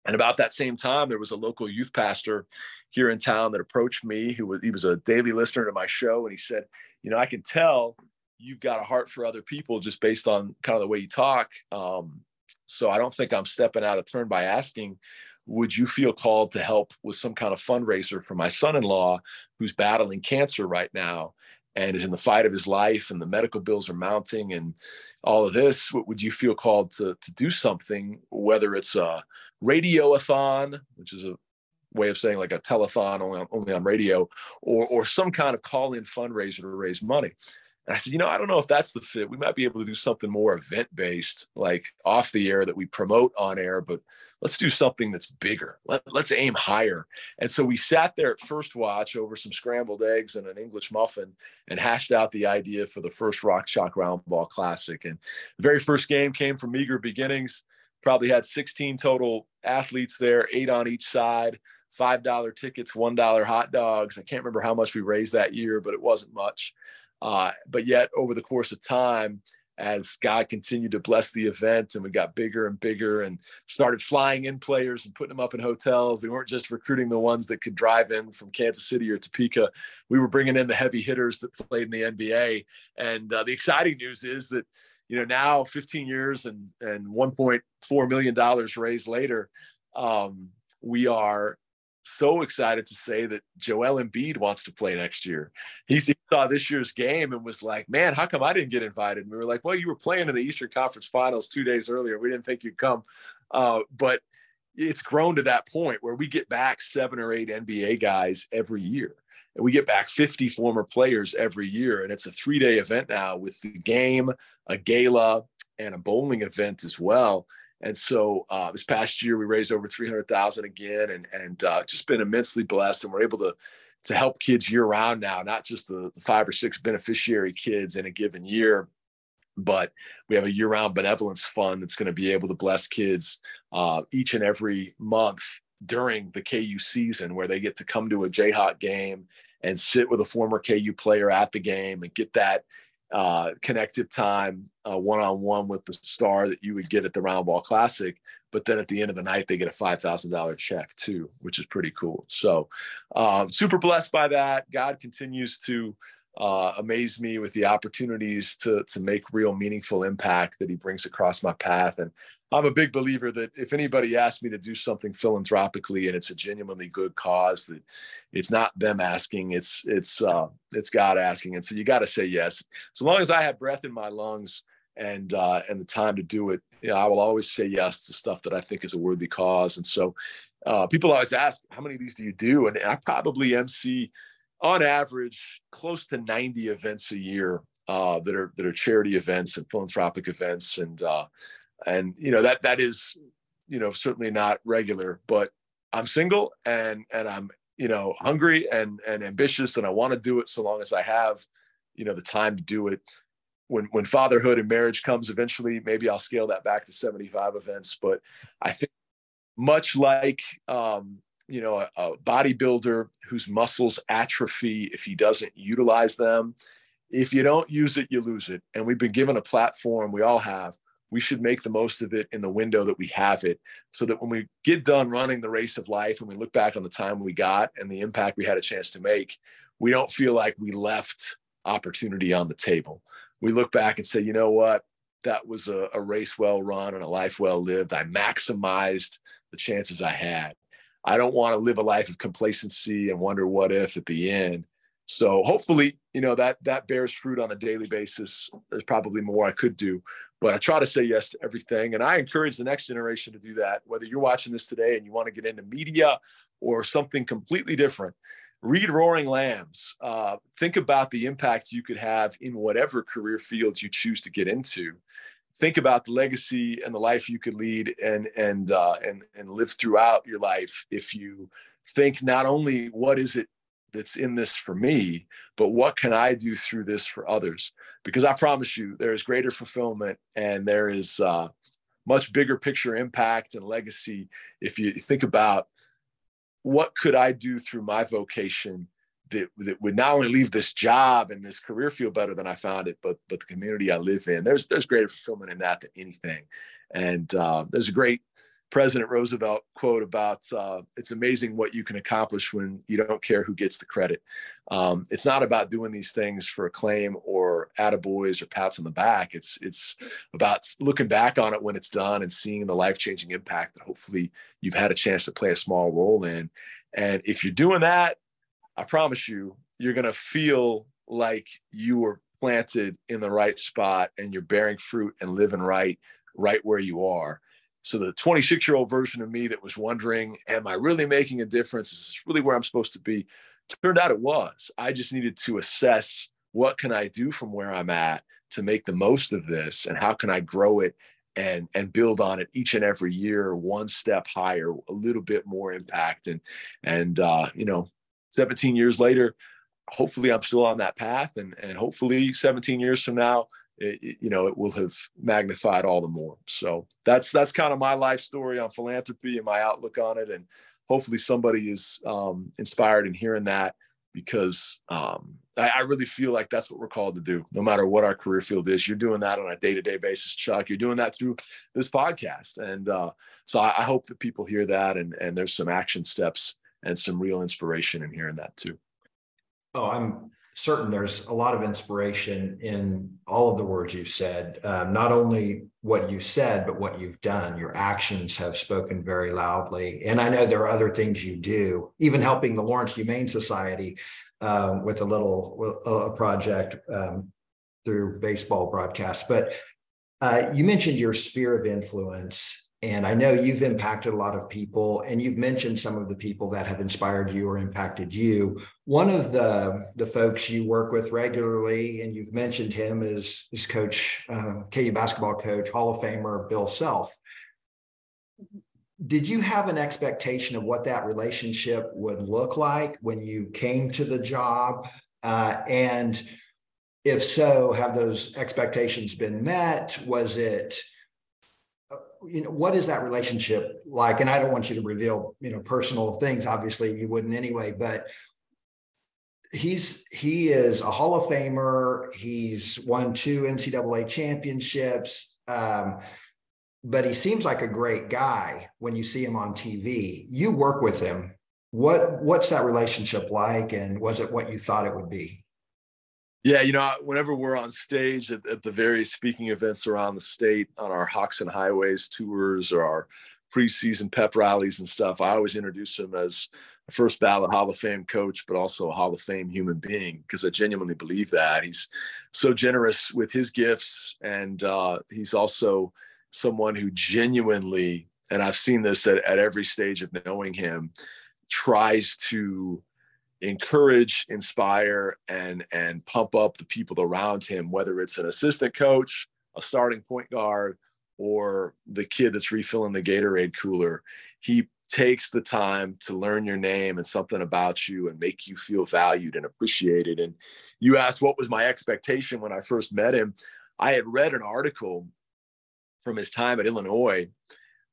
And about that same time, there was a local youth pastor here in town that approached me. Who was he was a daily listener to my show, and he said, "You know, I can tell you've got a heart for other people just based on kind of the way you talk. Um, so I don't think I'm stepping out of turn by asking." Would you feel called to help with some kind of fundraiser for my son in law who's battling cancer right now? And is in the fight of his life and the medical bills are mounting and all of this would you feel called to, to do something whether it's a radioathon which is a way of saying like a telethon only on, only on radio or, or some kind of call-in fundraiser to raise money I said, you know, I don't know if that's the fit. We might be able to do something more event based, like off the air that we promote on air, but let's do something that's bigger. Let, let's aim higher. And so we sat there at first watch over some scrambled eggs and an English muffin and hashed out the idea for the first Rock Chalk Roundball Classic. And the very first game came from meager beginnings, probably had 16 total athletes there, eight on each side. $5 tickets, $1 hot dogs. I can't remember how much we raised that year, but it wasn't much. Uh, but yet, over the course of time, as God continued to bless the event and we got bigger and bigger and started flying in players and putting them up in hotels. We weren't just recruiting the ones that could drive in from Kansas City or Topeka. We were bringing in the heavy hitters that played in the NBA. And uh, the exciting news is that, you know, now 15 years and, and $1.4 million raised later, um, we are so excited to say that Joel Embiid wants to play next year. He saw this year's game and was like, "Man, how come I didn't get invited?" And we were like, "Well, you were playing in the Eastern Conference Finals two days earlier. We didn't think you'd come." Uh, but it's grown to that point where we get back seven or eight NBA guys every year. And we get back 50 former players every year. And it's a three day event now with the game, a gala, and a bowling event as well. And so uh, this past year, we raised over 300,000 again, and and uh, just been immensely blessed. And we're able to to help kids year round now, not just the, the five or six beneficiary kids in a given year, but we have a year round benevolence fund that's going to be able to bless kids uh, each and every month during the KU season, where they get to come to a Jayhawk game and sit with a former KU player at the game and get that uh, connective time one on one with the star that you would get at the Roundball Classic. But then at the end of the night, they get a five thousand dollar check too, which is pretty cool. So um, super blessed by that. God continues to uh, amaze me with the opportunities to to make real meaningful impact that He brings across my path. And I'm a big believer that if anybody asks me to do something philanthropically and it's a genuinely good cause, that it's not them asking, it's it's uh, it's God asking, and so you got to say yes. So long as I have breath in my lungs and uh, and the time to do it, you know, I will always say yes to stuff that I think is a worthy cause. And so uh, people always ask, how many of these do you do? And I probably MC on average close to 90 events a year uh, that are that are charity events and philanthropic events and uh, and you know that that is you know certainly not regular but i'm single and and i'm you know hungry and and ambitious and i want to do it so long as i have you know the time to do it. When when fatherhood and marriage comes eventually maybe i'll scale that back to 75 events but i think much like um, you know a, a bodybuilder whose muscles atrophy if he doesn't utilize them if you don't use it you lose it and we've been given a platform we all have we should make the most of it in the window that we have it so that when we get done running the race of life and we look back on the time we got and the impact we had a chance to make, we don't feel like we left opportunity on the table. We look back and say, you know what? That was a, a race well run and a life well lived. I maximized the chances I had. I don't want to live a life of complacency and wonder what if at the end. So hopefully, you know, that that bears fruit on a daily basis. There's probably more I could do, but I try to say yes to everything. And I encourage the next generation to do that. Whether you're watching this today and you want to get into media or something completely different, read Roaring Lambs. Uh, think about the impact you could have in whatever career fields you choose to get into. Think about the legacy and the life you could lead and and uh, and and live throughout your life if you think not only what is it that's in this for me, but what can I do through this for others? Because I promise you, there is greater fulfillment and there is uh, much bigger picture impact and legacy if you think about what could I do through my vocation that, that would not only leave this job and this career feel better than I found it, but but the community I live in. There's there's greater fulfillment in that than anything. And uh, there's a great President Roosevelt quote about uh, it's amazing what you can accomplish when you don't care who gets the credit. Um, it's not about doing these things for acclaim or attaboys or pats on the back. It's it's about looking back on it when it's done and seeing the life changing impact that hopefully you've had a chance to play a small role in. And if you're doing that, I promise you, you're going to feel like you were planted in the right spot and you're bearing fruit and living right right where you are so the 26 year old version of me that was wondering, am I really making a difference? Is this really where I'm supposed to be? Turned out it was. I just needed to assess what can I do from where I'm at to make the most of this and how can I grow it and and build on it each and every year one step higher a little bit more impact and and uh you know 17 years later hopefully i'm still on that path and and hopefully 17 years from now it, you know, it will have magnified all the more. So that's that's kind of my life story on philanthropy and my outlook on it, and hopefully somebody is um, inspired in hearing that because um, I, I, really feel like that's what we're called to do. No matter what our career field is, you're doing that on a day to day basis, Chuck. You're doing that through this podcast, and uh, so I, I hope that people hear that, and and there's some action steps and some real inspiration in hearing that too. Oh, I'm certain there's a lot of inspiration in all of the words you've said. Um, not only what you said, but what you've done. Your actions have spoken very loudly. And I know there are other things you do, even helping the Lawrence Humane Society um, with a little a project um, through baseball broadcasts. But uh, you mentioned your sphere of influence and I know you've impacted a lot of people, and you've mentioned some of the people that have inspired you or impacted you. One of the the folks you work with regularly, and you've mentioned him, is is Coach uh, KU basketball coach, Hall of Famer Bill Self. Did you have an expectation of what that relationship would look like when you came to the job? Uh, and if so, have those expectations been met? Was it you know what is that relationship like and i don't want you to reveal you know personal things obviously you wouldn't anyway but he's he is a Hall of Famer. He's won two NCAA championships. Um, but he seems like a great guy when you see him on TV. You work with him. What what's that relationship like, and was it what you thought it would be? Yeah, you know, whenever we're on stage at, at the various speaking events around the state on our Hawks and Highways tours or our preseason pep rallies and stuff, I always introduce him as a first ballot Hall of Fame coach, but also a Hall of Fame human being because I genuinely believe that. He's so generous with his gifts, and uh, he's also someone who genuinely, and I've seen this at, at every stage of knowing him, tries to encourage, inspire, and and pump up the people around him, whether it's an assistant coach, a starting point guard, or the kid that's refilling the Gatorade cooler. He takes the time to learn your name and something about you and make you feel valued and appreciated. And you asked what was my expectation when I first met him. I had read an article from his time at Illinois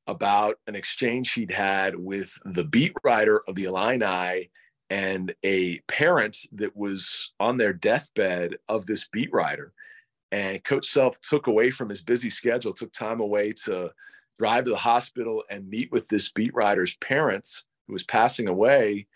about an exchange he'd had with the beat writer of the Illini and a parent that was on their deathbed of this beat writer. And Coach Self took away from his busy schedule, took time away to drive to the hospital and meet with this beat writer's parents who was passing away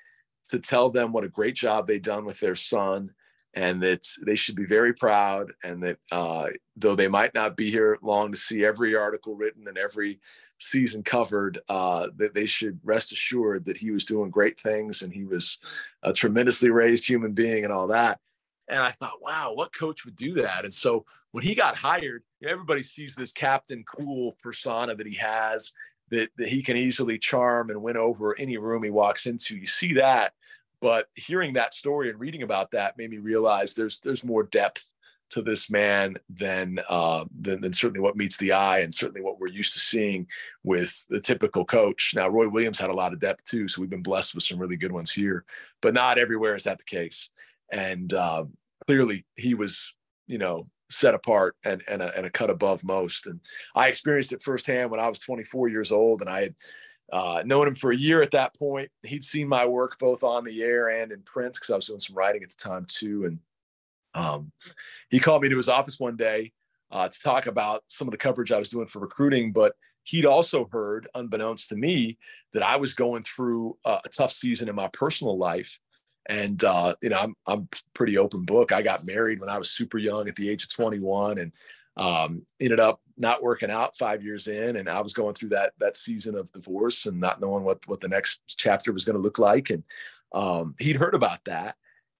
to tell them what a great job they'd done with their son and that they should be very proud and that uh, though they might not be here long to see every article written and every season covered uh, that they should rest assured that he was doing great things and he was a tremendously raised human being and all that. And i thought wow what coach would do that? And so when he got hired everybody sees this captain cool persona that he has that, that he can easily charm and win over any room he walks into. You see that but hearing that story and reading about that made me realize there's there's more depth to this man than, uh, than than certainly what meets the eye, and certainly what we're used to seeing with the typical coach. Now, Roy Williams had a lot of depth too, so we've been blessed with some really good ones here, but not everywhere is that the case. And uh, clearly, he was, you know, set apart and and a, and a cut above most. And I experienced it firsthand when I was 24 years old, and I had uh, known him for a year at that point. He'd seen my work both on the air and in print because I was doing some writing at the time too. And um, he called me to his office one day uh, to talk about some of the coverage I was doing for recruiting. But he'd also heard, unbeknownst to me, that I was going through a, a tough season in my personal life. And uh, you know, I'm I'm pretty open book. I got married when I was super young, at the age of 21, and um, ended up not working out five years in, and I was going through that that season of divorce and not knowing what what the next chapter was going to look like. And um, he'd heard about that,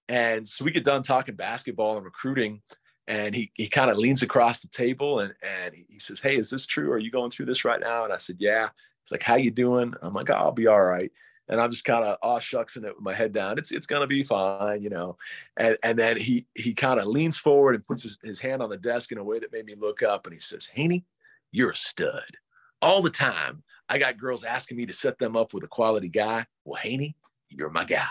and so we get done talking basketball and recruiting, and he he kind of leans across the table and and he says, "Hey, is this true? Are you going through this right now?" And I said, "Yeah." He's like, "How you doing?" I'm like, "I'll be all right." And I'm just kind of aw shucksing it with my head down. It's it's gonna be fine, you know. And and then he he kind of leans forward and puts his, his hand on the desk in a way that made me look up and he says, Hanni, you're a stud. All the time. I got girls asking me to set them up with a quality guy. Well, Hanni, you're my guy.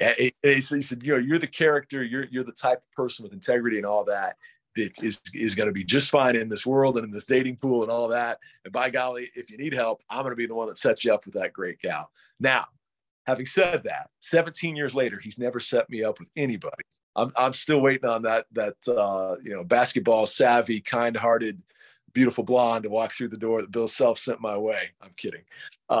And he said, you know, you're the character, you're you're the type of person with integrity and all that that is is going to be just fine in this world and in this dating pool and all that. And by golly, if you need help, I'm going to be the one that sets you up with that great gal. Now, having said that, 17 years later, he's never set me up with anybody. I'm I'm still waiting on that that uh, you know basketball savvy, kind-hearted, beautiful blonde to walk through the door that Bill Self sent my way. I'm kidding.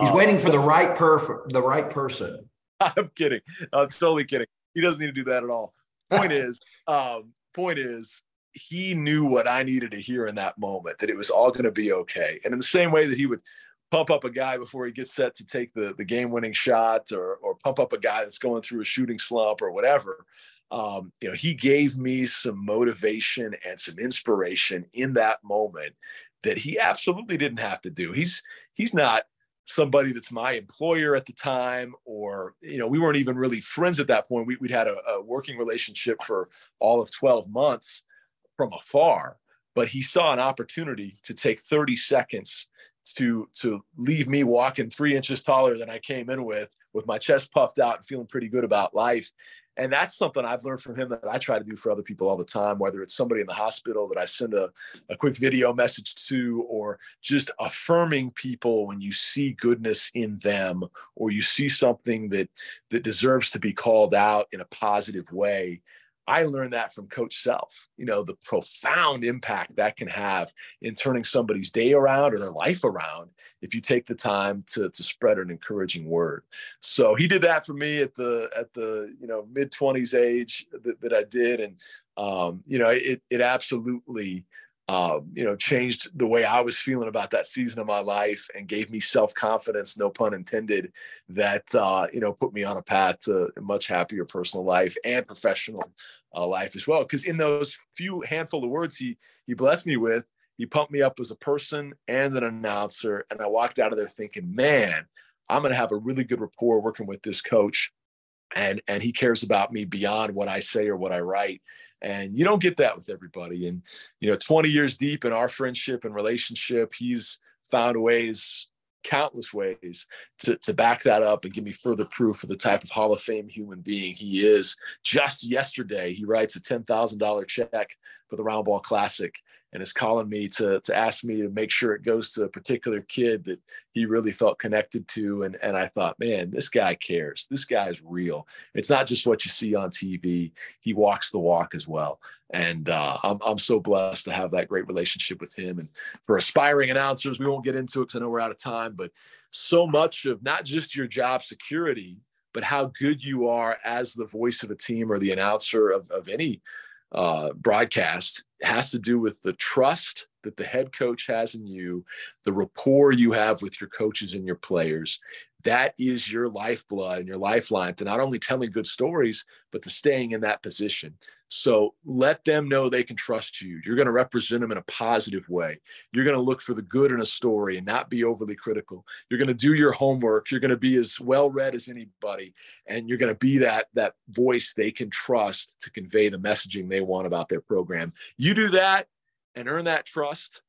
He's uh, waiting for the right per the right person. I'm kidding. I'm totally kidding. He doesn't need to do that at all. Point is, um, point is, he knew what I needed to hear in that moment, that it was all going to be okay. And in the same way that he would pump up a guy before he gets set to take the, the game winning shot or, or pump up a guy that's going through a shooting slump or whatever, um, you know, he gave me some motivation and some inspiration in that moment that he absolutely didn't have to do. He's, he's not somebody that's my employer at the time or you know we weren't even really friends at that point we, would had a, a working relationship for all of 12 months from afar, but he saw an opportunity to take 30 seconds to to leave me walking three inches taller than I came in with, with my chest puffed out and feeling pretty good about life. and that's something I've learned from him that I try to do for other people all the time, whether it's somebody in the hospital that I send a, a quick video message to, or just affirming people when you see goodness in them, or you see something that that deserves to be called out in a positive way. I learned that from Coach Self, you know, the profound impact that can have in turning somebody's day around or their life around if you take the time to, to spread an encouraging word. So he did that for me at the at the you know mid 20s age that, that I did. And um, you know, it it absolutely uh, you know, changed the way I was feeling about that season of my life and gave me self confidence, no pun intended, that, uh, you know, put me on a path to a much happier personal life and professional uh, life as well. Because in those few handful of words he, he blessed me with, he pumped me up as a person and an announcer. And I walked out of there thinking, man, I'm going to have a really good rapport working with this coach. And, and he cares about me beyond what I say or what I write and you don't get that with everybody. And you know 20 years deep in our friendship and relationship he's found ways countless ways to, to back that up and give me further proof of the type of hall of fame human being he is. Just yesterday he writes a $10000 check for the round ball classic and is calling me to to ask me to make sure it goes to a particular kid that he really felt connected to. And and I thought man this guy cares. This guy is real. It's not just what you see on TV he walks the walk as well. And uh, I'm I'm so blessed to have that great relationship with him. And for aspiring announcers we won't get into it because I know we're out of time but so much of not just your job security but how good you are as the voice of a team or the announcer of, of any uh, broadcast has to do with the trust that the head coach has in you, the rapport you have with your coaches and your players. That is your lifeblood and your lifeline to not only telling good stories, but to staying in that position. So let them know they can trust you. You're going to represent them in a positive way. You're going to look for the good in a story and not be overly critical. You're going to do your homework. You're going to be as well read as anybody, and you're going to be that that voice they can trust to convey the messaging they want about their program. You do that and earn that trust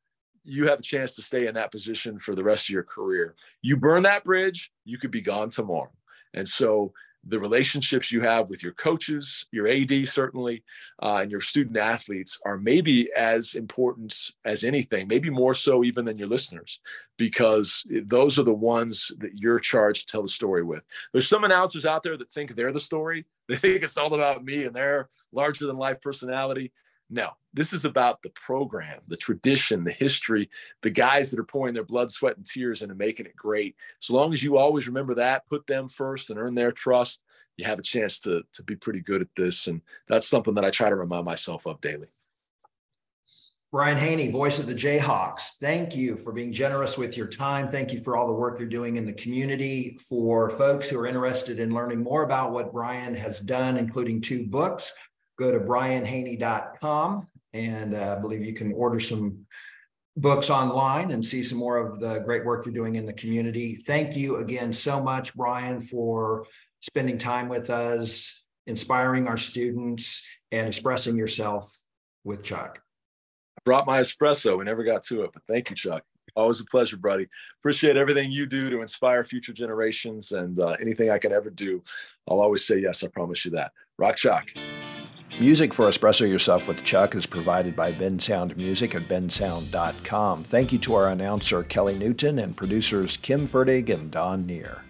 you have a chance to stay in that position for the rest of your career. You burn that bridge, you could be gone tomorrow. And so the relationships you have with your coaches, your AD certainly, uh, and your student athletes are maybe as important as anything, maybe more so even than your listeners, because those are the ones that you're charged to tell the story with. There's some announcers out there that think they're the story. They think it's all about me and their larger than life personality. No, this is about the program, the tradition, the history, the guys that are pouring their blood, sweat, and tears into making it great. So long as you always remember that, put them first and earn their trust, you have a chance to, to be pretty good at this. And that's something that I try to remind myself of daily. Brian Hanni, voice of the Jayhawks, thank you for being generous with your time. Thank you for all the work you're doing in the community. For folks who are interested in learning more about what Brian has done, including two books, go to brianhanni.com and uh, I believe you can order some books online and see some more of the great work you're doing in the community. Thank you again so much, Brian, for spending time with us, inspiring our students, and expressing yourself with Chuck. I brought my espresso. We never got to it, but thank you, Chuck. Always a pleasure, buddy. Appreciate everything you do to inspire future generations and uh, anything I can ever do. I'll always say yes. I promise you that. Rock Chalk. Music for Espresso Yourself with Chuck is provided by Bensound Music at bensound.com. Thank you to our announcer Kelly Newton and producers Kim Ferdig and Don Neer.